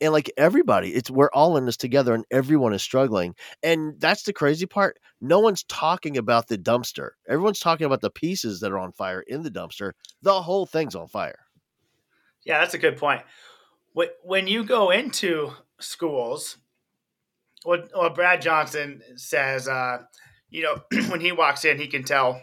Speaker 2: and like everybody it's we're all in this together and everyone is struggling and that's the crazy part no one's talking about the dumpster everyone's talking about the pieces that are on fire in the dumpster the whole thing's on fire
Speaker 1: Yeah, that's a good point. When when you go into schools, what, what Brad Johnson says, uh, you know, when he walks in, he can tell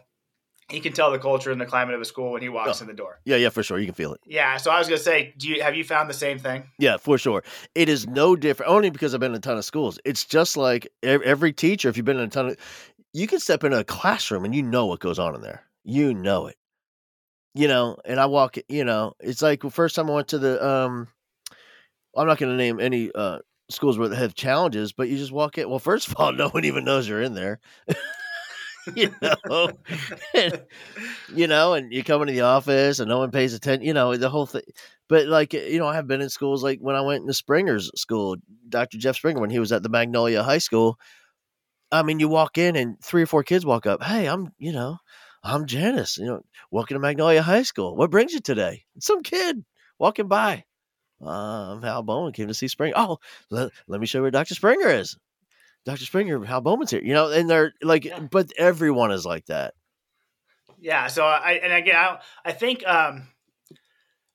Speaker 1: he can tell the culture and the climate of a school when he walks
Speaker 2: Oh.
Speaker 1: in the door.
Speaker 2: yeah yeah for sure you can feel it
Speaker 1: Yeah, so I was gonna say, do you have you found the same thing?
Speaker 2: yeah for sure it is no different only because i've been in a ton of schools it's just like every teacher if you've been in a ton of you can step into a classroom and you know what goes on in there you know it you know and i walk you know it's like the first time i went to the um i'm not going to name any uh schools where they have challenges but you just walk in well first of all no one even knows you're in there. You know? You know and you come into the office and no one pays attention you know the whole thing but like you know i have been in schools like when i went to springer's school dr jeff springer when he was at the magnolia high school i mean you walk in and three or four kids walk up hey i'm you know i'm janice you know welcome to magnolia high school what brings you today some kid walking by uh, i'm hal bowman came to see springer oh let, let me show you where dr springer is dr springer hal bowman's here you know and they're like
Speaker 1: Yeah.
Speaker 2: but everyone is like that
Speaker 1: Yeah, so I and again, I, I think um,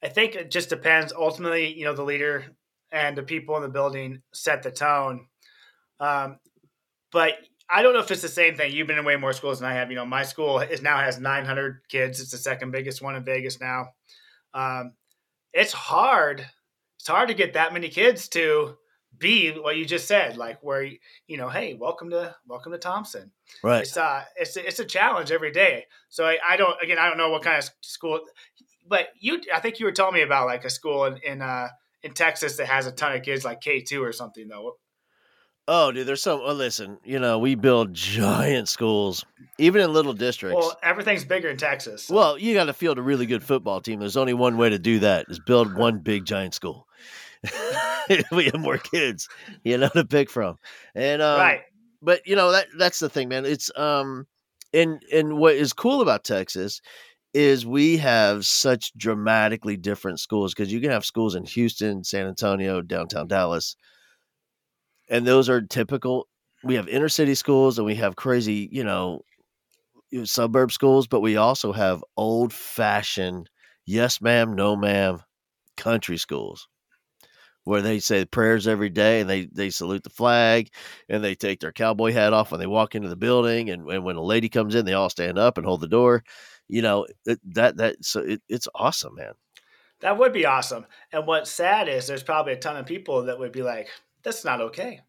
Speaker 1: I think it just depends. Ultimately, you know, the leader and the people in the building set the tone. Um, but I don't know if it's the same thing. You've been in way more schools than I have. You know, my school is now has 900 kids. It's the second biggest one in Vegas now. Um, it's hard. It's hard to get that many kids to be what you just said, like where you know, hey, welcome to welcome to Thompson
Speaker 2: right
Speaker 1: it's uh it's it's a challenge every day. So I, I don't again I don't know what kind of school, but you I think you were telling me about like a school in in uh in Texas that has a ton of kids like K two or something though.
Speaker 2: Oh, dude, there's some. Well, listen, you know, we build giant schools, even in little districts.
Speaker 1: Well,
Speaker 2: Well,
Speaker 1: everything's bigger in Texas. so-
Speaker 2: you got to field a really good football team. There's only one way to do that: is build one big giant school. we have more kids, you know, to pick from. And um,
Speaker 1: right,
Speaker 2: but you know that that's the thing, man. It's um, and and what is cool about Texas is we have such dramatically different schools because you can have schools in Houston, San Antonio, downtown Dallas, and those are typical. We have inner city schools and we have crazy, you know, suburb schools, but we also have old fashioned, yes ma'am, no ma'am, country schools where they say prayers every day and they they salute the flag and they take their cowboy hat off when they walk into the building and, and when a lady comes in they all stand up and hold the door you know it, that that so it, it's awesome man
Speaker 1: that would be awesome. And what's sad is there's probably a ton of people that would be like, "That's not okay.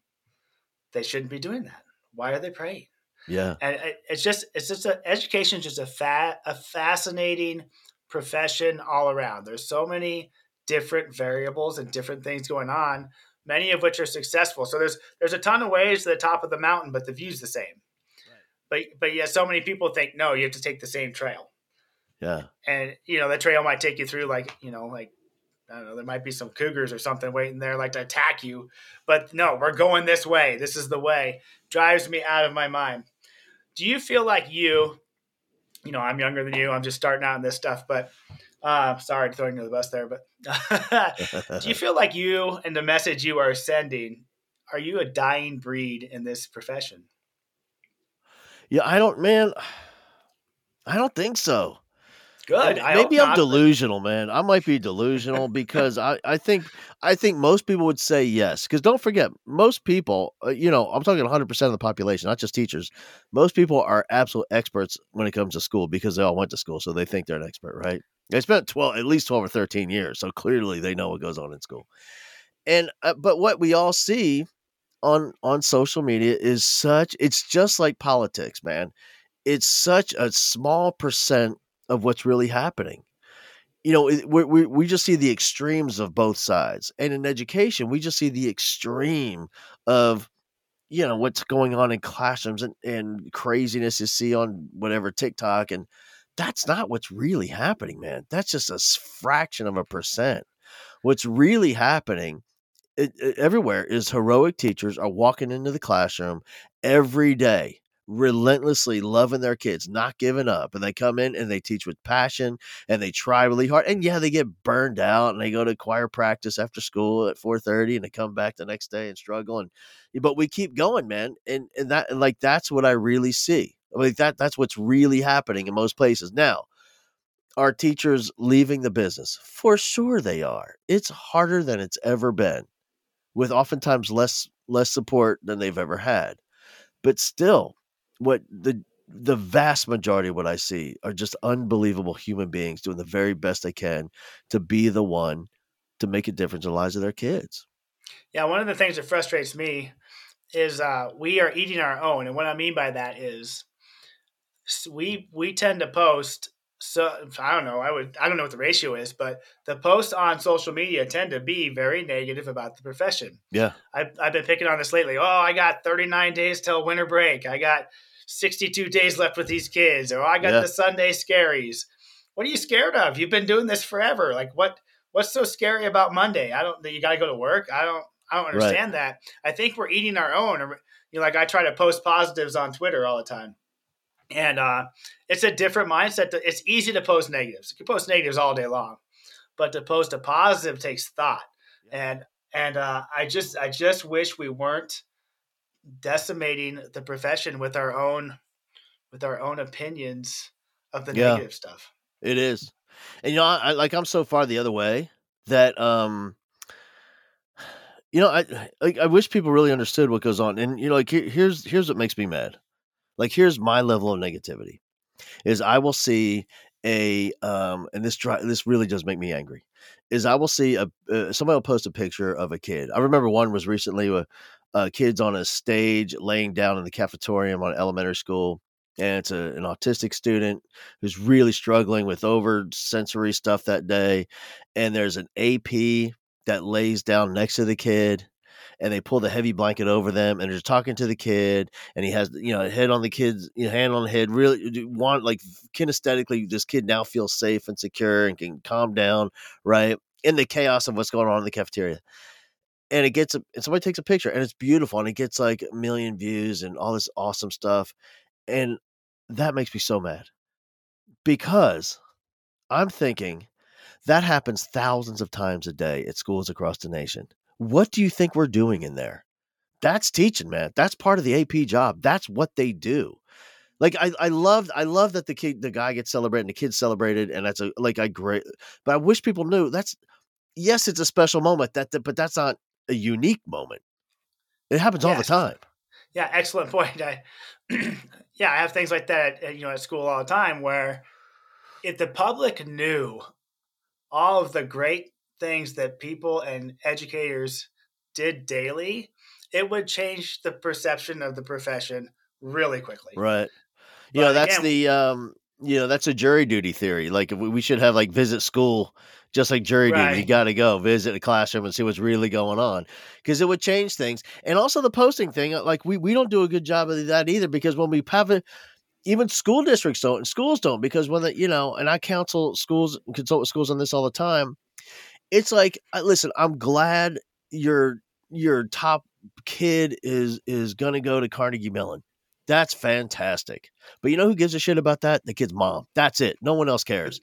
Speaker 1: They shouldn't be doing that. Why are they praying?"
Speaker 2: yeah.
Speaker 1: And it's just it's just a, education is just a fat a fascinating profession all around. There's so many different variables and different things going on many of which are successful. So there's there's a ton of ways to the top of the mountain but the view's the same. But but yeah so many people think no you have to take the same trail.
Speaker 2: Yeah.
Speaker 1: And you know the trail might take you through like you know like I don't know, there might be some cougars or something waiting there like to attack you. But no, we're going this way. This is the way. Drives me out of my mind. Do you feel like you, you know, I'm younger than you, I'm just starting out in this stuff, but uh, sorry to throw you under the bus there, but do you feel like you and the message you are sending, are you a dying breed in this profession?
Speaker 2: yeah i don't man i don't think so
Speaker 1: Good. I
Speaker 2: maybe I'm delusional, man. I might be delusional because I, I think I think most people would say yes. Because don't forget, most people, uh, you know, I'm talking 100 percent of the population, not just teachers. Most people are absolute experts when it comes to school because they all went to school, so they think they're an expert, right? They spent 12, at least 12 or 13 years, so clearly they know what goes on in school. And uh, but what we all see on on social media is such. It's just like politics, man. It's such a small percent of what's really happening. You know, we, we, we just see the extremes of both sides. And in education, we just see the extreme of, you know, what's going on in classrooms and, and craziness you see on whatever TikTok. And that's not what's really happening, man. That's just a fraction of a percent. What's really happening it, it- everywhere is heroic teachers are walking into the classroom every day relentlessly loving their kids, not giving up. And they come in and they teach with passion and they try really hard. And yeah, they get burned out and they go to choir practice after school at 4:30 and they come back the next day and struggle. And but we keep going, man. And and that and like that's what I really see. Like that that's what's really happening in most places. Now, are teachers leaving the business? For sure they are. It's harder than it's ever been, with oftentimes less less support than they've ever had. But still, what the the vast majority of what I see are just unbelievable human beings doing the very best they can to be the one to make a difference in the lives of their kids.
Speaker 1: Yeah, one of the things that frustrates me is uh, we are eating our own, and what I mean by that is we we tend to post so I don't know. I would I don't know what the ratio is, but the posts on social media tend to be very negative about the profession.
Speaker 2: Yeah,
Speaker 1: I've I've been picking on this lately. Oh, I got 39 days till winter break. I got 62 days left with these kids, or I got yeah. the Sunday scaries. What are you scared of? You've been doing this forever. Like what? What's so scary about Monday? I don't. You got to go to work. I don't. I don't understand right. that. I think we're eating our own. You know, like I try to post positives on Twitter all the time, and uh, it's a different mindset. To, it's easy to post negatives. You can post negatives all day long, but to post a positive takes thought. Yeah. And and uh, I just I just wish we weren't decimating the profession with our own with our own opinions of the yeah, negative stuff.
Speaker 2: It is, and you know, I, like I'm so far the other way that um, you know, I like I wish people really understood what goes on, and you know, like here, here's here's what makes me mad. Like here's my level of negativity, is I will see a um, and this dry, this really does make me angry. Is I will see a uh, somebody will post a picture of a kid. I remember one was recently a, uh, kids on a stage laying down in the cafeteria on elementary school. And it's a, an autistic student who's really struggling with over sensory stuff that day. And there's an AP that lays down next to the kid and they pull the heavy blanket over them and they're talking to the kid and he has you know head on the kid's you know, hand on the head really want like kinesthetically this kid now feels safe and secure and can calm down right in the chaos of what's going on in the cafeteria and it gets a, and somebody takes a picture and it's beautiful and it gets like a million views and all this awesome stuff and that makes me so mad because i'm thinking that happens thousands of times a day at schools across the nation. What do you think we're doing in there? That's teaching man. That's part of the ap job. That's what they do. Like I, I love I love that the kid the guy gets celebrated and the kids celebrated and that's a like I great but I wish people knew that's yes it's a special moment that but that's not a unique moment. It happens yes. all the time.
Speaker 1: Yeah, excellent point. I, yeah, I have things like that, at, you know, at school all the time where if the public knew all of the great things that people and educators did daily, it would change the perception of the profession really quickly.
Speaker 2: Right. But you know, that's again, the um you know, that's a jury duty theory. Like we, we should have like visit school just like jury right. duty. You got to go visit a classroom and see what's really going on because it would change things. And also the posting thing, uh, like we, we don't do a good job of that either because when we have it, even school districts don't, and schools don't, because when the, you know, and I counsel schools, consult with schools on this all the time. It's like, listen, I'm glad your your top kid is is going to go to Carnegie Mellon. That's fantastic. But you know who gives a shit about that? The kid's mom. That's it. No one else cares.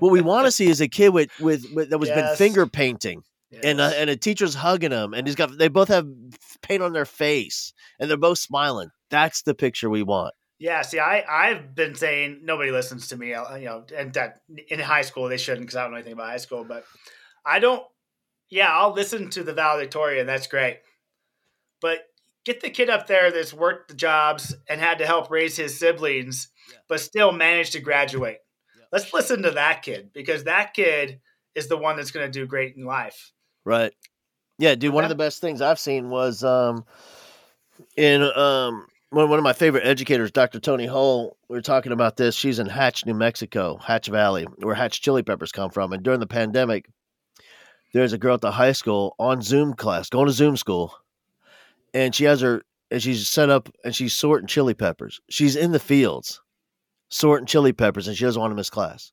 Speaker 2: what we want to see is a kid with with, with that was yes. been finger painting. Yes. And a, and a teacher's hugging him, and he's got. They both have paint on their face, and they're both smiling. That's the picture we want.
Speaker 1: Yeah, see, I I've been saying nobody listens to me, uh, you know, and that in high school they shouldn't because I don't know anything about high school, but I don't. Yeah, I'll listen to the valedictorian. That's great, but get the kid up there that's worked the jobs and had to help raise his siblings, yeah. but still managed to graduate. Yeah. Let's listen to that kid because that kid is the one that's going to do great in life.
Speaker 2: Right. Yeah, dude. One of the best things I've seen was um, in um, one, one of my favorite educators, Dr. Tony Hull. We were talking about this. She's in Hatch, New Mexico, Hatch Valley, where Hatch chili peppers come from. And during the pandemic, there's a girl at the high school on Zoom class, going to Zoom school, and she has her and she's set up and she's sorting chili peppers. She's in the fields sorting chili peppers and she doesn't want to miss class.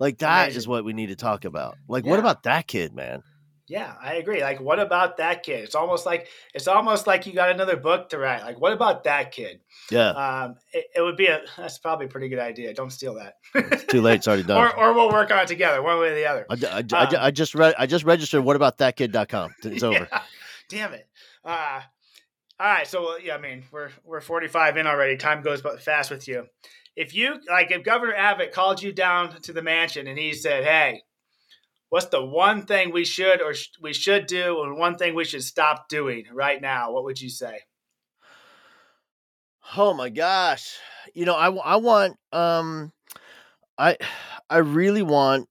Speaker 2: Like that Amazing. is what we need to talk about. Like, yeah. what about that kid, man?
Speaker 1: Yeah, I agree. Like, what about that kid? It's almost like it's almost like you got another book to write. Like, what about that kid?
Speaker 2: Yeah,
Speaker 1: Um, it, it would be a that's probably a pretty good idea. Don't steal that.
Speaker 2: it's too late. It's already done.
Speaker 1: or, or we'll work on it together, one way or the other.
Speaker 2: I, I, ju- I,
Speaker 1: um,
Speaker 2: I just read. I just registered. What about thatkid.com? It's over.
Speaker 1: Yeah. Damn it. Uh, all right. So, yeah, I mean, we're we're 45 in already. Time goes bu- fast with you. If you like, if Governor Abbott called you down to the mansion and he said, "Hey, what's the one thing we should or sh- we should do, and one thing we should stop doing right now?" What would you say?
Speaker 2: Oh my gosh. You know, I I want um I I really want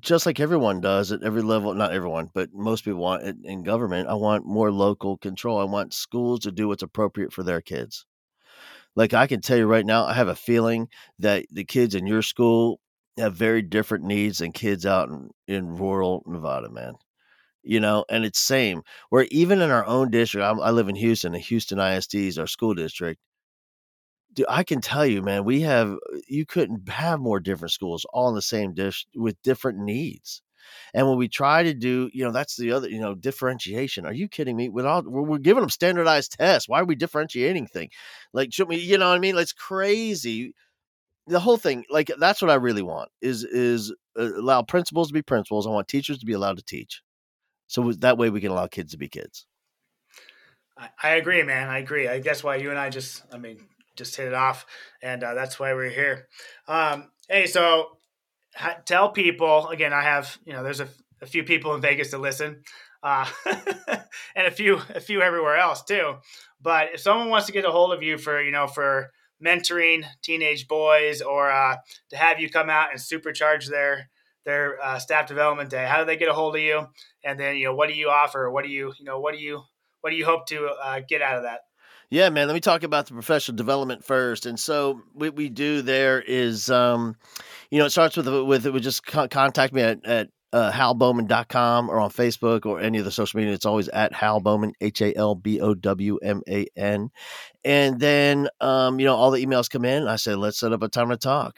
Speaker 2: just like everyone does at every level, not everyone, but most people want it in government, I want more local control. I want schools to do what's appropriate for their kids. Like I can tell you right now, I have a feeling that the kids in your school have very different needs than kids out in, in rural Nevada, man. You know, and it's same where even in our own district, I'm, I live in Houston, and Houston ISD is our school district Dude, I can tell you, man, we have you couldn't have more different schools all in the same dish with different needs. And when we try to do, you know, that's the other, you know, differentiation. Are you kidding me? Without we're, we're giving them standardized tests. Why are we differentiating thing? Like, should we, you know what I mean? It's crazy. The whole thing, like, that's what I really want is is uh, allow principals to be principals. I want teachers to be allowed to teach. So that way we can allow kids to be kids.
Speaker 1: I, I agree, man. I agree. I guess why you and I just, I mean, just hit it off, and uh, that's why we're here. Um, hey, so ha- tell people again. I have, you know, there's a, a few people in Vegas to listen, uh, and a few, a few everywhere else too. But if someone wants to get a hold of you for, you know, for mentoring teenage boys or uh, to have you come out and supercharge their their uh, staff development day, how do they get a hold of you? And then, you know, what do you offer? What do you, you know, what do you, what do you hope to uh, get out of that?
Speaker 2: Yeah, man. Let me talk about the professional development first. And so what we do there is, um, you know, it starts with with, with just con- contact me at, at uh, halbowman.com or on Facebook or any of the social media. It's always at Hal Bowman, H A L B O W M A N. And then, um, you know, all the emails come in. I say, let's set up a time to talk.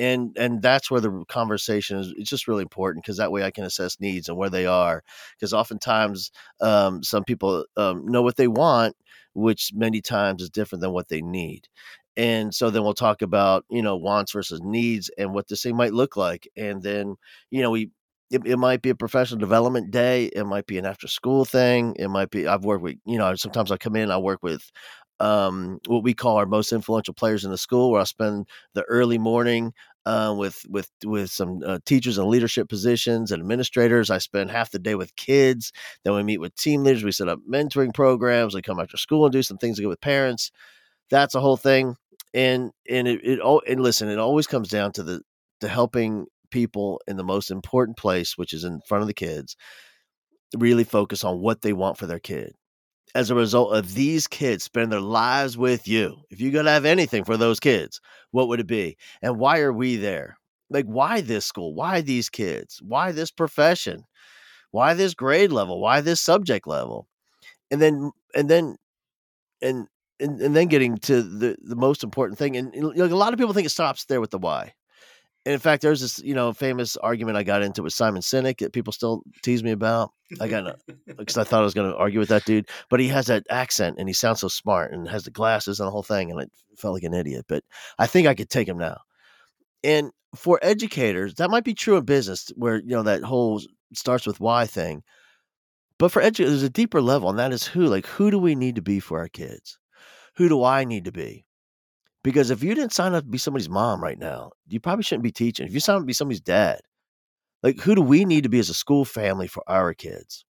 Speaker 2: And and that's where the conversation is. It's just really important because that way I can assess needs and where they are. Because oftentimes, um, some people um, know what they want, which many times is different than what they need. And so then we'll talk about, you know, wants versus needs and what this thing might look like. And then, you know, we it, it might be a professional development day. It might be an after school thing. It might be I've worked with, you know, sometimes I come in, I work with um, what we call our most influential players in the school, where I spend the early morning uh, with with with some uh, teachers and leadership positions and administrators. I spend half the day with kids. Then we meet with team leaders. We set up mentoring programs. We come after school and do some things to go with parents. That's a whole thing. And and it, it all and listen, it always comes down to the to helping people in the most important place, which is in front of the kids, really focus on what they want for their kid as a result of these kids spend their lives with you, if you could have anything for those kids, what would it be? And why are we there? Like, why this school? Why these kids? Why this profession? Why this grade level? Why this subject level? And then, and then, and and, and then getting to the the most important thing. And you know, a lot of people think it stops there with the why. In fact, there's this, you know, famous argument I got into with Simon Sinek that people still tease me about. I got because I thought I was going to argue with that dude, but he has that accent and he sounds so smart and has the glasses and the whole thing, and I felt like an idiot. But I think I could take him now. And for educators, that might be true in business, where you know that whole starts with why thing. But for educators, there's a deeper level, and that is who. Like, who do we need to be for our kids? Who do I need to be? Because if you didn't sign up to be somebody's mom right now, you probably shouldn't be teaching. If you sign up to be somebody's dad, like who do we need to be as a school family for our kids?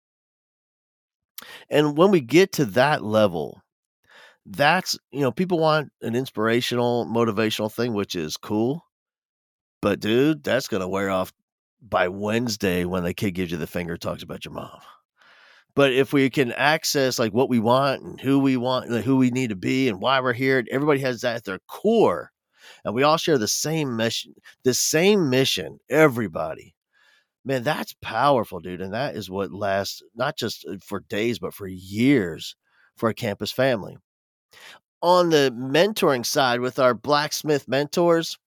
Speaker 2: And when we get to that level, that's, you know, people want an inspirational, motivational thing, which is cool. But dude, that's going to wear off by Wednesday when the kid gives you the finger, talks about your mom. But if we can access like what we want and who we want, and who we need to be, and why we're here, everybody has that at their core, and we all share the same mission, the same mission. Everybody, man, that's powerful, dude, and that is what lasts not just uh, for days, but for years for a campus family. On the mentoring side, with our blacksmith mentors,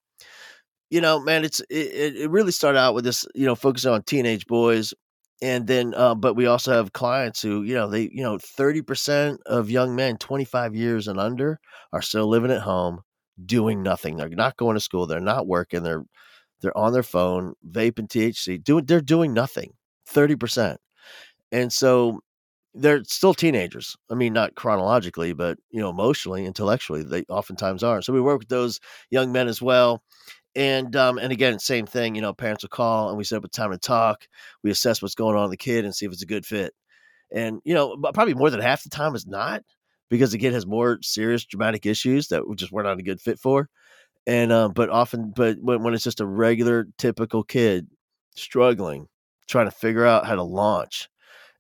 Speaker 2: you know, man, it's it, it really started out with this, you know, focusing on teenage boys and then uh, but we also have clients who you know they you know 30% of young men 25 years and under are still living at home doing nothing. They're not going to school they're not working they're they're on their phone vaping thc doing they're doing nothing 30% and so they're still teenagers. I mean not chronologically but you know emotionally intellectually they oftentimes are. So we work with those young men as well and um, and again, same thing. You know, parents will call and we set up a time to talk. We assess what's going on with the kid and see if it's a good fit. And you know, probably more than half the time is not because the kid has more serious dramatic issues that we just weren't not a good fit for. And um, but often, but when, when it's just a regular, typical kid struggling, trying to figure out how to launch,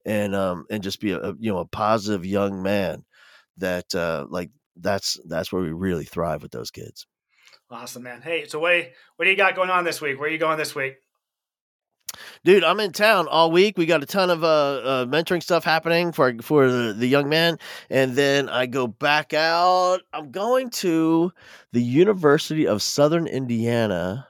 Speaker 2: and um, and just be a, a you know a positive young man, that uh, like that's that's where we really thrive with those kids.
Speaker 1: Awesome, man. Hey, so what what do you got going on this week? Where are you going this week?
Speaker 2: Dude, I'm in town all week. We got a ton of uh, uh, mentoring stuff happening for for the, the young men, and then I go back out. I'm going to the University of Southern Indiana,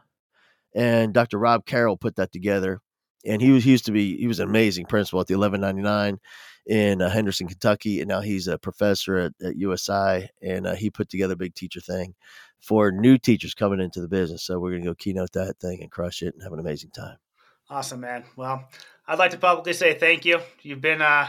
Speaker 2: and Dr. Rob Carroll put that together. And he was he used to be he was an amazing principal at the 1199 in uh, Henderson, Kentucky, and now he's a professor at, at USI. And uh, he put together a big teacher thing for new teachers coming into the business. So we're going to go keynote that thing and crush it and have an amazing time.
Speaker 1: Awesome, man. Well, I'd like to publicly say thank you. You've been uh,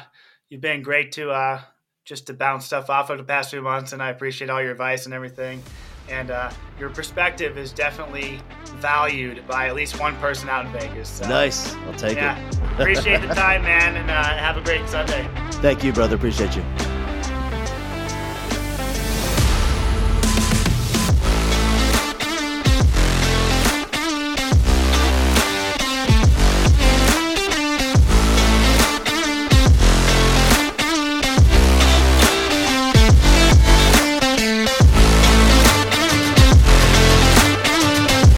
Speaker 1: you've been great to uh, just to bounce stuff off of the past few months, and I appreciate all your advice and everything. And uh, your perspective is definitely valued by at least one person out in Vegas.
Speaker 2: So, nice. I'll take
Speaker 1: yeah,
Speaker 2: it.
Speaker 1: appreciate the time, man, and uh, have a great Sunday.
Speaker 2: Thank you, brother. Appreciate you.